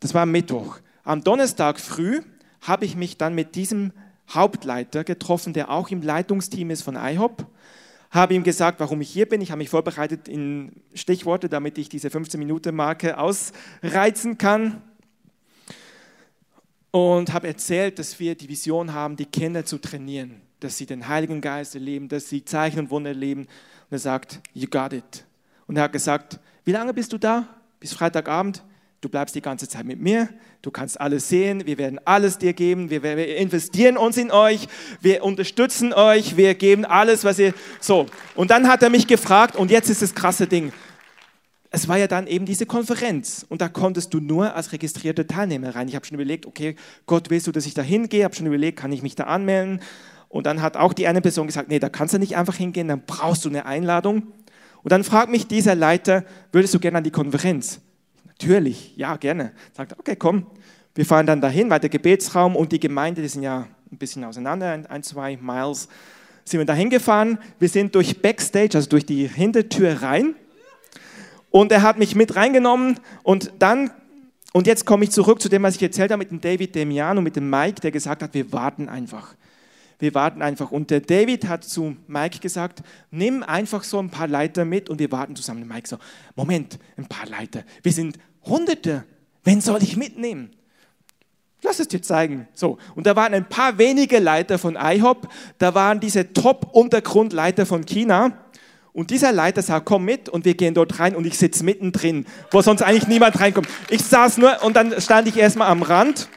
das war Mittwoch. Am Donnerstag früh habe ich mich dann mit diesem Hauptleiter getroffen, der auch im Leitungsteam ist von IHOP habe ihm gesagt, warum ich hier bin. Ich habe mich vorbereitet in Stichworte, damit ich diese 15-Minuten-Marke ausreizen kann. und habe erzählt, dass wir die Vision haben, die Kinder zu trainieren, dass sie den Heiligen Geist erleben, dass sie Zeichen und Wunder erleben. Und er sagt, you got it. Und er hat gesagt, wie lange bist du da? Bis Freitagabend? Du bleibst die ganze Zeit mit mir, du kannst alles sehen, wir werden alles dir geben, wir, wir investieren uns in euch, wir unterstützen euch, wir geben alles, was ihr... So, und dann hat er mich gefragt, und jetzt ist das krasse Ding, es war ja dann eben diese Konferenz und da konntest du nur als registrierte Teilnehmer rein. Ich habe schon überlegt, okay, Gott, willst du, dass ich da hingehe? Habe schon überlegt, kann ich mich da anmelden? Und dann hat auch die eine Person gesagt, nee, da kannst du nicht einfach hingehen, dann brauchst du eine Einladung. Und dann fragt mich dieser Leiter, würdest du gerne an die Konferenz? Natürlich, ja, gerne. Sagt, okay, komm. Wir fahren dann dahin, weil der Gebetsraum und die Gemeinde, die sind ja ein bisschen auseinander, ein, zwei Miles, sind wir dahin gefahren. Wir sind durch Backstage, also durch die Hintertür rein und er hat mich mit reingenommen und dann, und jetzt komme ich zurück zu dem, was ich erzählt habe mit dem David Demian und mit dem Mike, der gesagt hat, wir warten einfach. Wir warten einfach. Und der David hat zu Mike gesagt, nimm einfach so ein paar Leiter mit und wir warten zusammen. Und Mike so, Moment, ein paar Leiter. Wir sind Hunderte. Wen soll ich mitnehmen? Lass es dir zeigen. So, und da waren ein paar wenige Leiter von IHOP, da waren diese Top-Untergrundleiter von China und dieser Leiter sagt, komm mit und wir gehen dort rein und ich sitze mittendrin, wo sonst eigentlich niemand reinkommt. Ich saß nur und dann stand ich erstmal am Rand,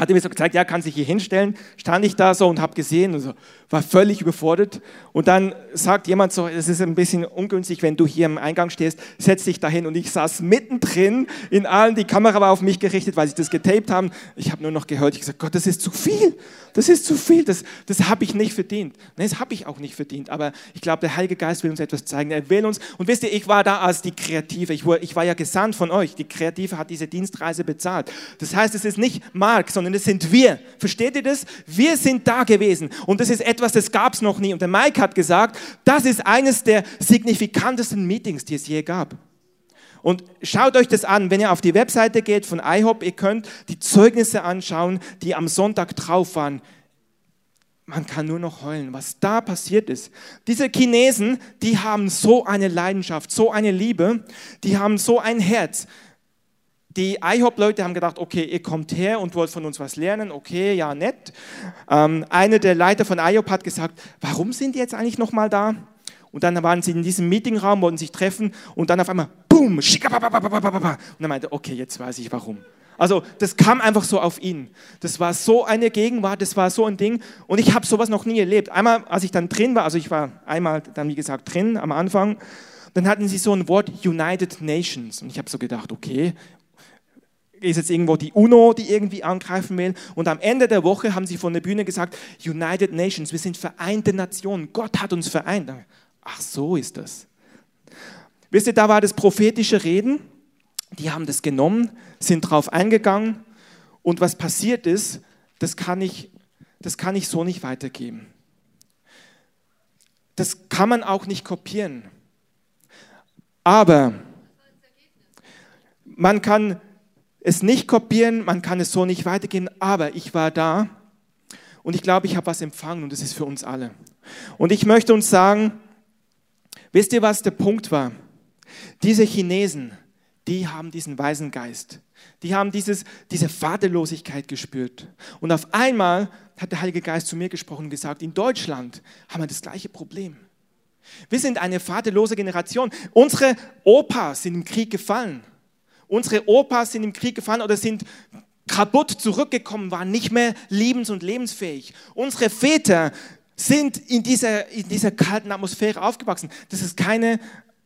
hatte mir so gezeigt, ja, kann sich hier hinstellen, stand ich da so und habe gesehen und so, war völlig überfordert. Und dann sagt jemand so, es ist ein bisschen ungünstig, wenn du hier im Eingang stehst, setz dich dahin. Und ich saß mittendrin in allen, die Kamera war auf mich gerichtet, weil sie das getaped haben. Ich habe nur noch gehört, ich gesagt, Gott, das ist zu viel, das ist zu viel, das, das habe ich nicht verdient. Nein, das habe ich auch nicht verdient, aber ich glaube, der Heilige Geist will uns etwas zeigen, er will uns, und wisst ihr, ich war da als die Kreative, ich war, ich war ja gesandt von euch, die Kreative hat diese Dienstreise bezahlt. Das heißt, es ist nicht Mark, sondern es sind wir. Versteht ihr das? Wir sind da gewesen und das ist etwas, das gab es noch nie. Und der Mike hat gesagt, das ist eines der signifikantesten Meetings, die es je gab. Und schaut euch das an, wenn ihr auf die Webseite geht von IHOP, ihr könnt die Zeugnisse anschauen, die am Sonntag drauf waren. Man kann nur noch heulen, was da passiert ist. Diese Chinesen, die haben so eine Leidenschaft, so eine Liebe, die haben so ein Herz die IHOP-Leute haben gedacht, okay, ihr kommt her und wollt von uns was lernen, okay, ja, nett. Ähm, einer der Leiter von IHOP hat gesagt, warum sind die jetzt eigentlich nochmal da? Und dann waren sie in diesem Meetingraum, wollten sich treffen und dann auf einmal, boom, und dann meinte, okay, jetzt weiß ich warum. Also das kam einfach so auf ihn. Das war so eine Gegenwart, das war so ein Ding und ich habe sowas noch nie erlebt. Einmal, als ich dann drin war, also ich war einmal dann wie gesagt drin am Anfang, dann hatten sie so ein Wort United Nations und ich habe so gedacht, okay, ist jetzt irgendwo die UNO, die irgendwie angreifen will. Und am Ende der Woche haben sie von der Bühne gesagt, United Nations, wir sind vereinte Nationen. Gott hat uns vereint. Ach, so ist das. Wisst ihr, da war das prophetische Reden. Die haben das genommen, sind drauf eingegangen. Und was passiert ist, das kann ich, das kann ich so nicht weitergeben. Das kann man auch nicht kopieren. Aber man kann es nicht kopieren, man kann es so nicht weitergeben, aber ich war da und ich glaube, ich habe was empfangen und das ist für uns alle. Und ich möchte uns sagen, wisst ihr, was der Punkt war? Diese Chinesen, die haben diesen weisen Geist. Die haben dieses, diese Vaterlosigkeit gespürt. Und auf einmal hat der Heilige Geist zu mir gesprochen und gesagt, in Deutschland haben wir das gleiche Problem. Wir sind eine vaterlose Generation. Unsere Opas sind im Krieg gefallen. Unsere Opas sind im Krieg gefahren oder sind kaputt zurückgekommen, waren nicht mehr liebens- und lebensfähig. Unsere Väter sind in dieser, in dieser kalten Atmosphäre aufgewachsen. Das ist keine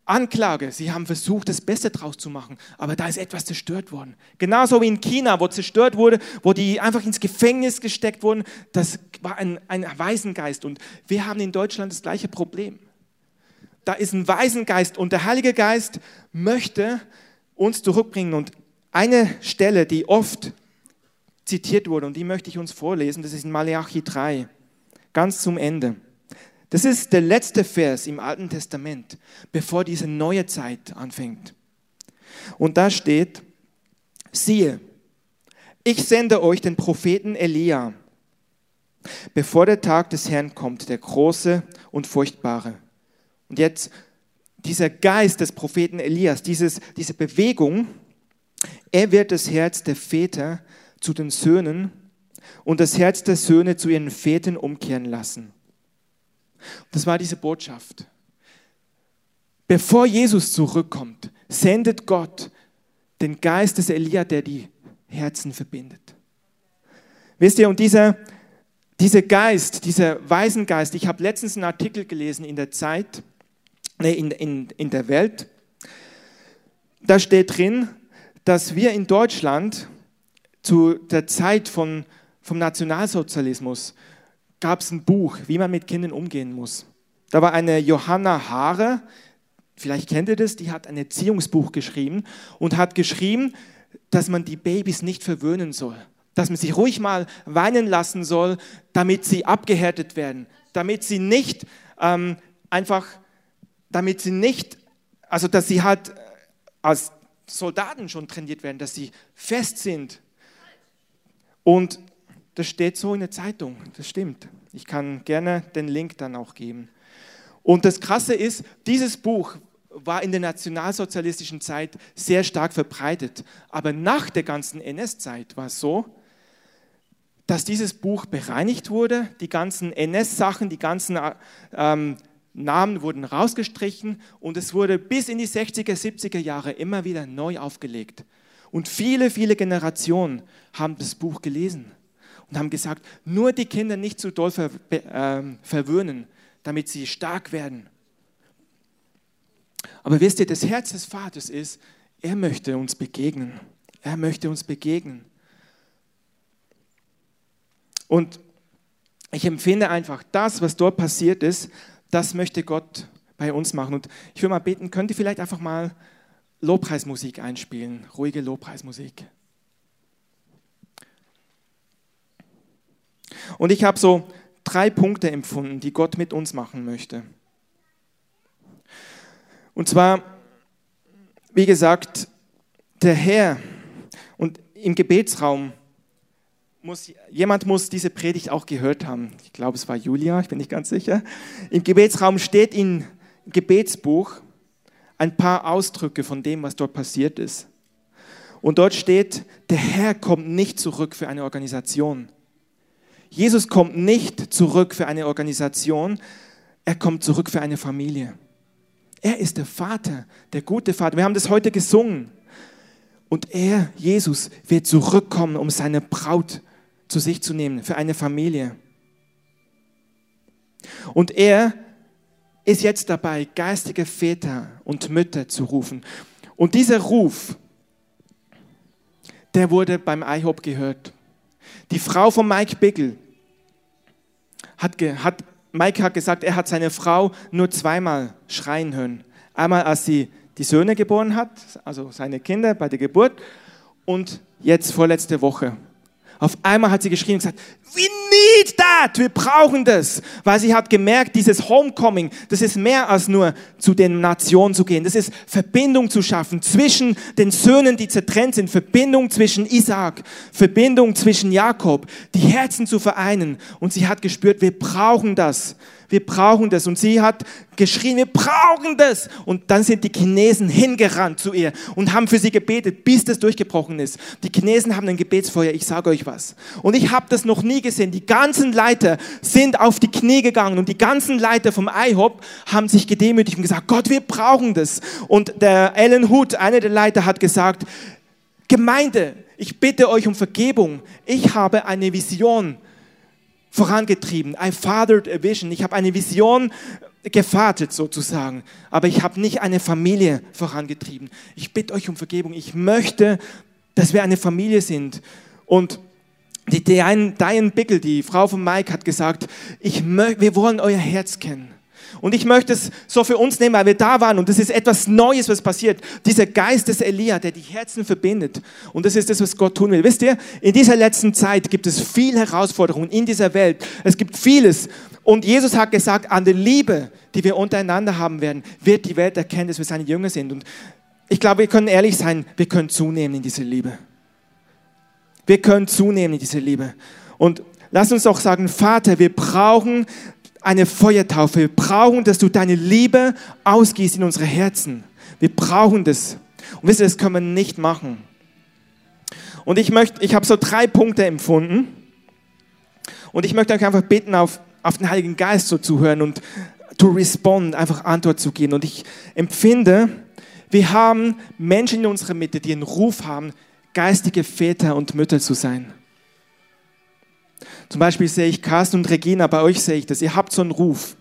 Anklage. Sie haben versucht, das Beste draus zu machen, aber da ist etwas zerstört worden. Genauso wie in China, wo zerstört wurde, wo die einfach ins Gefängnis gesteckt wurden. Das war ein, ein Waisengeist und wir haben in Deutschland das gleiche Problem. Da ist ein Waisengeist und der Heilige Geist möchte, uns zurückbringen. Und eine Stelle, die oft zitiert wurde, und die möchte ich uns vorlesen, das ist in Malachi 3, ganz zum Ende. Das ist der letzte Vers im Alten Testament, bevor diese neue Zeit anfängt. Und da steht, siehe, ich sende euch den Propheten Elia, bevor der Tag des Herrn kommt, der große und furchtbare. Und jetzt dieser Geist des Propheten Elias, dieses, diese Bewegung, er wird das Herz der Väter zu den Söhnen und das Herz der Söhne zu ihren Vätern umkehren lassen. Das war diese Botschaft. Bevor Jesus zurückkommt, sendet Gott den Geist des Elia, der die Herzen verbindet. Wisst ihr, und dieser, dieser Geist, dieser Waisengeist, ich habe letztens einen Artikel gelesen in der Zeit, in, in, in der Welt, da steht drin, dass wir in Deutschland zu der Zeit von, vom Nationalsozialismus gab es ein Buch, wie man mit Kindern umgehen muss. Da war eine Johanna Haare, vielleicht kennt ihr das, die hat ein Erziehungsbuch geschrieben und hat geschrieben, dass man die Babys nicht verwöhnen soll, dass man sie ruhig mal weinen lassen soll, damit sie abgehärtet werden, damit sie nicht ähm, einfach, damit sie nicht, also dass sie halt als Soldaten schon trainiert werden, dass sie fest sind. Und das steht so in der Zeitung, das stimmt. Ich kann gerne den Link dann auch geben. Und das Krasse ist, dieses Buch war in der nationalsozialistischen Zeit sehr stark verbreitet. Aber nach der ganzen NS-Zeit war es so, dass dieses Buch bereinigt wurde, die ganzen NS-Sachen, die ganzen ähm, Namen wurden rausgestrichen und es wurde bis in die 60er, 70er Jahre immer wieder neu aufgelegt. Und viele, viele Generationen haben das Buch gelesen und haben gesagt, nur die Kinder nicht zu doll ver, äh, verwöhnen, damit sie stark werden. Aber wisst ihr, das Herz des Vaters ist, er möchte uns begegnen. Er möchte uns begegnen. Und ich empfinde einfach, das, was dort passiert ist, das möchte Gott bei uns machen. Und ich würde mal beten, könnt ihr vielleicht einfach mal Lobpreismusik einspielen, ruhige Lobpreismusik. Und ich habe so drei Punkte empfunden, die Gott mit uns machen möchte. Und zwar, wie gesagt, der Herr und im Gebetsraum muss, jemand muss diese Predigt auch gehört haben. Ich glaube, es war Julia, ich bin nicht ganz sicher. Im Gebetsraum steht im Gebetsbuch ein paar Ausdrücke von dem, was dort passiert ist. Und dort steht, der Herr kommt nicht zurück für eine Organisation. Jesus kommt nicht zurück für eine Organisation, er kommt zurück für eine Familie. Er ist der Vater, der gute Vater. Wir haben das heute gesungen. Und er, Jesus, wird zurückkommen, um seine Braut zu sich zu nehmen, für eine Familie. Und er ist jetzt dabei, geistige Väter und Mütter zu rufen. Und dieser Ruf, der wurde beim IHOP gehört. Die Frau von Mike Bickel hat, hat, Mike hat gesagt, er hat seine Frau nur zweimal schreien hören. Einmal, als sie die Söhne geboren hat, also seine Kinder bei der Geburt, und jetzt vorletzte Woche. Auf einmal hat sie geschrien und gesagt, we need that, wir brauchen das. Weil sie hat gemerkt, dieses Homecoming, das ist mehr als nur zu den Nationen zu gehen. Das ist Verbindung zu schaffen zwischen den Söhnen, die zertrennt sind. Verbindung zwischen Isaac, Verbindung zwischen Jakob, die Herzen zu vereinen. Und sie hat gespürt, wir brauchen das. Wir brauchen das. Und sie hat geschrien, wir brauchen das. Und dann sind die Chinesen hingerannt zu ihr und haben für sie gebetet, bis das durchgebrochen ist. Die Chinesen haben ein Gebetsfeuer, ich sage euch was. Und ich habe das noch nie gesehen. Die ganzen Leiter sind auf die Knie gegangen und die ganzen Leiter vom IHOP haben sich gedemütigt und gesagt, Gott, wir brauchen das. Und der Alan Hood, einer der Leiter, hat gesagt, Gemeinde, ich bitte euch um Vergebung. Ich habe eine Vision vorangetrieben. I fathered a vision. Ich habe eine Vision gevatet sozusagen, aber ich habe nicht eine Familie vorangetrieben. Ich bitte euch um Vergebung. Ich möchte, dass wir eine Familie sind. Und die Diane, Bickel, die Frau von Mike, hat gesagt, ich wir wollen euer Herz kennen. Und ich möchte es so für uns nehmen, weil wir da waren und das ist etwas Neues, was passiert. Dieser Geist des Elia, der die Herzen verbindet. Und das ist das, was Gott tun will. Wisst ihr, in dieser letzten Zeit gibt es viele Herausforderungen in dieser Welt. Es gibt vieles. Und Jesus hat gesagt, an der Liebe, die wir untereinander haben werden, wird die Welt erkennen, dass wir seine Jünger sind. Und ich glaube, wir können ehrlich sein, wir können zunehmen in diese Liebe. Wir können zunehmen in diese Liebe. Und lass uns auch sagen, Vater, wir brauchen eine Feuertaufe. Wir brauchen, dass du deine Liebe ausgießt in unsere Herzen. Wir brauchen das. Und wisst ihr, das können wir nicht machen. Und ich möchte, ich habe so drei Punkte empfunden. Und ich möchte euch einfach bitten, auf, auf den Heiligen Geist so zu hören und to respond, einfach Antwort zu geben. Und ich empfinde, wir haben Menschen in unserer Mitte, die einen Ruf haben, geistige Väter und Mütter zu sein. Zum Beispiel sehe ich Carsten und Regina, bei euch sehe ich das. Ihr habt so einen Ruf.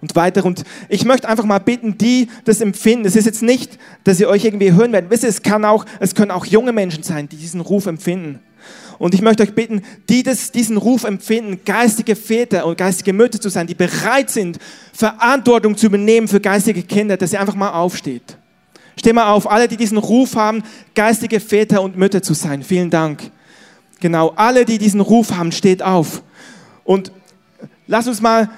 Und weiter. Und ich möchte einfach mal bitten, die das empfinden. Es ist jetzt nicht, dass ihr euch irgendwie hören werdet. Wisst ihr, es kann auch, es können auch junge Menschen sein, die diesen Ruf empfinden. Und ich möchte euch bitten, die das, diesen Ruf empfinden, geistige Väter und geistige Mütter zu sein, die bereit sind, Verantwortung zu übernehmen für geistige Kinder, dass ihr einfach mal aufsteht. Steh mal auf, alle, die diesen Ruf haben, geistige Väter und Mütter zu sein. Vielen Dank. Genau, alle, die diesen Ruf haben, steht auf. Und lass uns mal,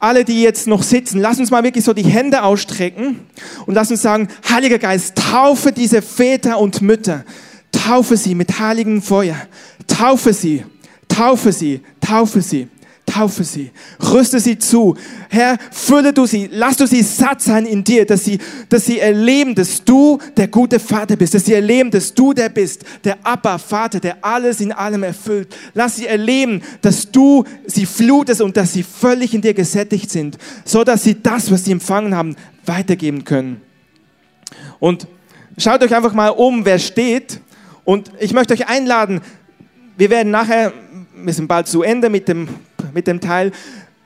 alle, die jetzt noch sitzen, lass uns mal wirklich so die Hände ausstrecken und lass uns sagen, Heiliger Geist, taufe diese Väter und Mütter. Taufe sie mit heiligem Feuer. Taufe sie, taufe sie, taufe sie. Taufe sie, rüste sie zu. Herr, fülle du sie, lass du sie satt sein in dir, dass sie, dass sie erleben, dass du der gute Vater bist, dass sie erleben, dass du der bist, der Abba, Vater, der alles in allem erfüllt. Lass sie erleben, dass du sie flutest und dass sie völlig in dir gesättigt sind, so dass sie das, was sie empfangen haben, weitergeben können. Und schaut euch einfach mal um, wer steht. Und ich möchte euch einladen, wir werden nachher, wir sind bald zu Ende mit dem mit dem Teil.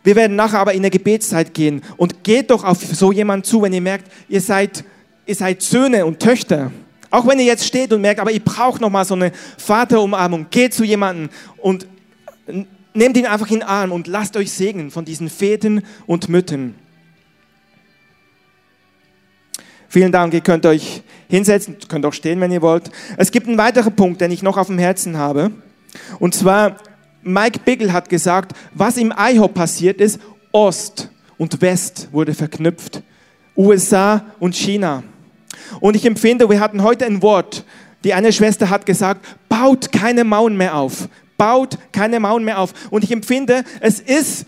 Wir werden nachher aber in der Gebetszeit gehen und geht doch auf so jemanden zu, wenn ihr merkt, ihr seid, ihr seid Söhne und Töchter. Auch wenn ihr jetzt steht und merkt, aber ich brauche noch mal so eine Vaterumarmung. Geht zu jemandem und nehmt ihn einfach in den Arm und lasst euch segnen von diesen Vätern und Müttern. Vielen Dank, ihr könnt euch hinsetzen, könnt auch stehen, wenn ihr wollt. Es gibt einen weiteren Punkt, den ich noch auf dem Herzen habe. Und zwar Mike Biggle hat gesagt, was im IHOP passiert ist, Ost und West wurde verknüpft. USA und China. Und ich empfinde, wir hatten heute ein Wort. Die eine Schwester hat gesagt, baut keine Mauern mehr auf. Baut keine Mauern mehr auf. Und ich empfinde, es ist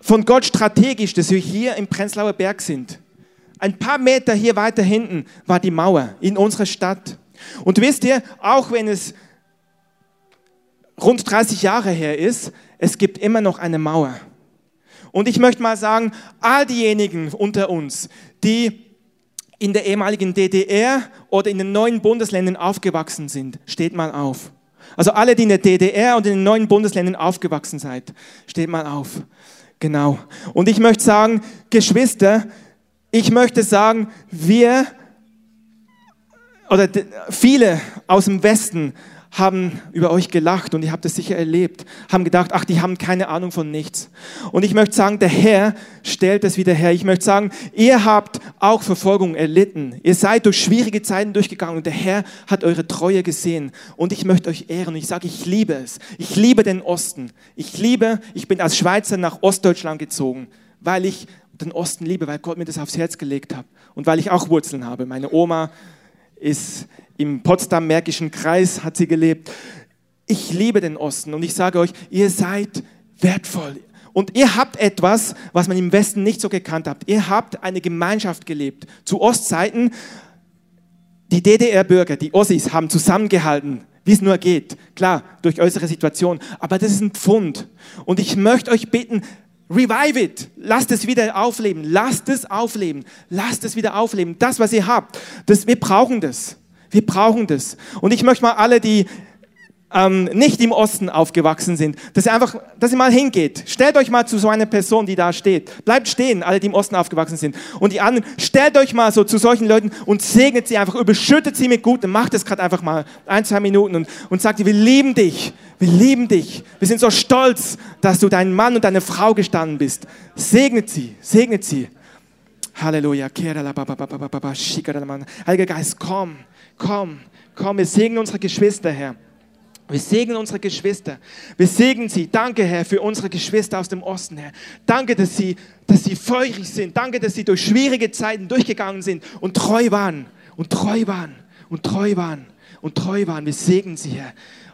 von Gott strategisch, dass wir hier im Prenzlauer Berg sind. Ein paar Meter hier weiter hinten war die Mauer in unserer Stadt. Und wisst ihr, auch wenn es rund 30 Jahre her ist, es gibt immer noch eine Mauer. Und ich möchte mal sagen, all diejenigen unter uns, die in der ehemaligen DDR oder in den neuen Bundesländern aufgewachsen sind, steht mal auf. Also alle, die in der DDR und in den neuen Bundesländern aufgewachsen seid, steht mal auf. Genau. Und ich möchte sagen, Geschwister, ich möchte sagen, wir oder viele aus dem Westen haben über euch gelacht und ihr habt es sicher erlebt, haben gedacht, ach, die haben keine Ahnung von nichts. Und ich möchte sagen, der Herr stellt es wieder her. Ich möchte sagen, ihr habt auch Verfolgung erlitten. Ihr seid durch schwierige Zeiten durchgegangen und der Herr hat eure Treue gesehen. Und ich möchte euch ehren. Und ich sage, ich liebe es. Ich liebe den Osten. Ich liebe, ich bin als Schweizer nach Ostdeutschland gezogen, weil ich den Osten liebe, weil Gott mir das aufs Herz gelegt hat und weil ich auch Wurzeln habe. Meine Oma ist im Potsdam-Märkischen Kreis hat sie gelebt. Ich liebe den Osten und ich sage euch, ihr seid wertvoll. Und ihr habt etwas, was man im Westen nicht so gekannt hat. Ihr habt eine Gemeinschaft gelebt. Zu Ostzeiten, die DDR-Bürger, die Ossis, haben zusammengehalten, wie es nur geht. Klar, durch äußere Situation. Aber das ist ein Pfund. Und ich möchte euch bitten, revive it. Lasst es wieder aufleben. Lasst es aufleben. Lasst es wieder aufleben. Das, was ihr habt, das, wir brauchen das. Wir brauchen das. Und ich möchte mal alle, die ähm, nicht im Osten aufgewachsen sind, dass ihr einfach, dass ihr mal hingeht. Stellt euch mal zu so einer Person, die da steht. Bleibt stehen, alle, die im Osten aufgewachsen sind. Und die anderen, stellt euch mal so zu solchen Leuten und segnet sie einfach, überschüttet sie mit Gutem. Macht es gerade einfach mal ein, zwei Minuten und, und sagt ihr, wir lieben dich. Wir lieben dich. Wir sind so stolz, dass du dein Mann und deine Frau gestanden bist. Segnet sie, segnet sie. Halleluja. Heiliger Geist, komm komm, komm, wir segnen unsere Geschwister, Herr. Wir segnen unsere Geschwister. Wir segnen sie. Danke, Herr, für unsere Geschwister aus dem Osten, Herr. Danke, dass sie, dass sie feurig sind. Danke, dass sie durch schwierige Zeiten durchgegangen sind und treu waren. Und treu waren. Und treu waren. Und treu waren. Wir segnen sie, Herr.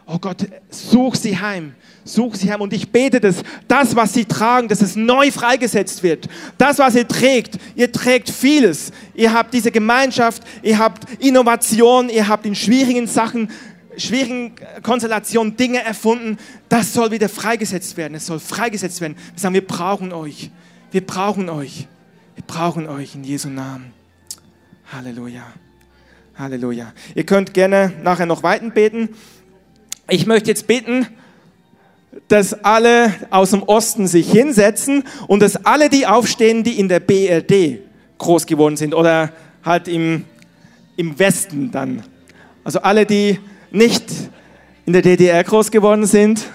Oh Gott, such sie heim. Such sie heim. Und ich bete, dass das, was sie tragen, dass es neu freigesetzt wird. Das, was ihr trägt, ihr trägt vieles. Ihr habt diese Gemeinschaft, ihr habt Innovation, ihr habt in schwierigen Sachen schwierigen Konstellationen Dinge erfunden. Das soll wieder freigesetzt werden. Es soll freigesetzt werden. Wir sagen, wir brauchen euch. Wir brauchen euch. Wir brauchen euch in Jesu Namen. Halleluja. Halleluja. Ihr könnt gerne nachher noch weiter beten. Ich möchte jetzt beten, dass alle aus dem Osten sich hinsetzen und dass alle die aufstehen, die in der BRD groß geworden sind oder halt im, im Westen dann. Also alle, die nicht in der DDR groß geworden sind,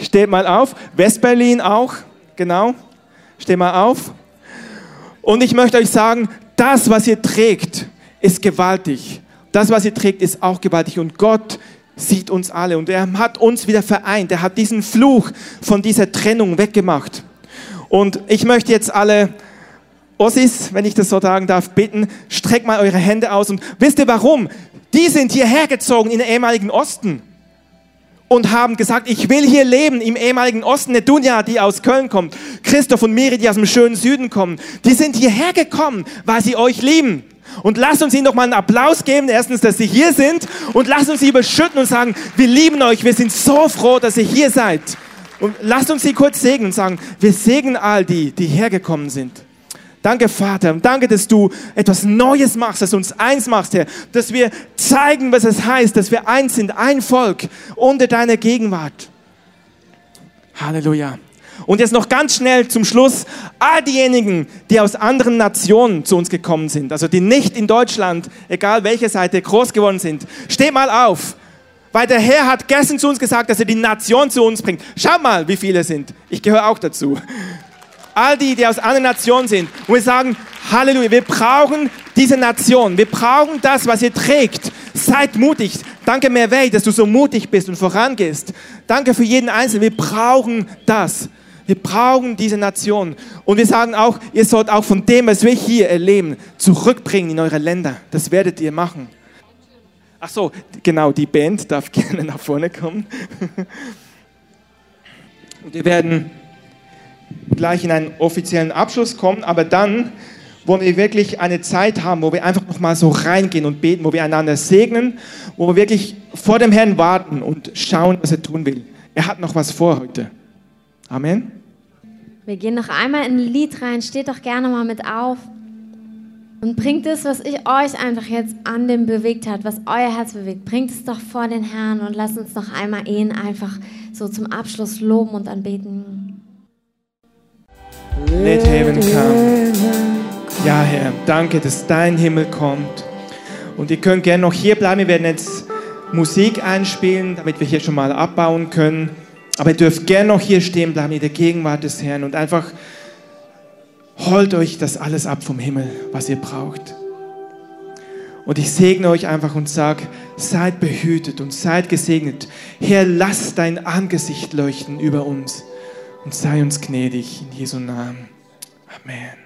steht mal auf. Westberlin auch, genau. Steht mal auf. Und ich möchte euch sagen, das, was ihr trägt, ist gewaltig. Das, was ihr trägt, ist auch gewaltig. Und Gott sieht uns alle. Und er hat uns wieder vereint. Er hat diesen Fluch von dieser Trennung weggemacht. Und ich möchte jetzt alle Ossis, wenn ich das so sagen darf, bitten, streckt mal eure Hände aus. Und wisst ihr warum? Die sind hierher gezogen in den ehemaligen Osten und haben gesagt, ich will hier leben im ehemaligen Osten. Eine Dunja, die aus Köln kommt, Christoph und Miri, die aus dem schönen Süden kommen, die sind hierher gekommen, weil sie euch lieben. Und lasst uns ihnen noch mal einen Applaus geben, erstens, dass sie hier sind und lasst uns sie überschütten und sagen, wir lieben euch, wir sind so froh, dass ihr hier seid. Und lasst uns sie kurz segnen und sagen, wir segnen all die, die hergekommen sind. Danke, Vater. Danke, dass du etwas Neues machst, dass du uns eins machst, Herr. Dass wir zeigen, was es heißt, dass wir eins sind, ein Volk unter deiner Gegenwart. Halleluja. Und jetzt noch ganz schnell zum Schluss, all diejenigen, die aus anderen Nationen zu uns gekommen sind, also die nicht in Deutschland, egal welche Seite, groß geworden sind, steht mal auf. Weil der Herr hat gestern zu uns gesagt, dass er die Nation zu uns bringt. Schaut mal, wie viele sind. Ich gehöre auch dazu all die, die aus anderen Nationen sind. Und wir sagen, Halleluja, wir brauchen diese Nation. Wir brauchen das, was ihr trägt. Seid mutig. Danke, Mervey, dass du so mutig bist und vorangehst. Danke für jeden Einzelnen. Wir brauchen das. Wir brauchen diese Nation. Und wir sagen auch, ihr sollt auch von dem, was wir hier erleben, zurückbringen in eure Länder. Das werdet ihr machen. Ach so, genau, die Band darf gerne nach vorne kommen. Und wir werden gleich in einen offiziellen Abschluss kommen, aber dann wo wir wirklich eine Zeit haben, wo wir einfach noch mal so reingehen und beten, wo wir einander segnen, wo wir wirklich vor dem Herrn warten und schauen, was er tun will. Er hat noch was vor heute. Amen. Wir gehen noch einmal in ein Lied rein. Steht doch gerne mal mit auf und bringt es, was ich euch einfach jetzt an dem bewegt hat, was euer Herz bewegt, bringt es doch vor den Herrn und lasst uns noch einmal ihn einfach so zum Abschluss loben und anbeten. Let heaven come. Ja, Herr, danke, dass dein Himmel kommt. Und ihr könnt gerne noch hier bleiben. Wir werden jetzt Musik einspielen, damit wir hier schon mal abbauen können. Aber ihr dürft gerne noch hier stehen bleiben in der Gegenwart des Herrn und einfach holt euch das alles ab vom Himmel, was ihr braucht. Und ich segne euch einfach und sage, seid behütet und seid gesegnet. Herr, lass dein Angesicht leuchten über uns und sei uns gnädig in Jesu Namen. Amen.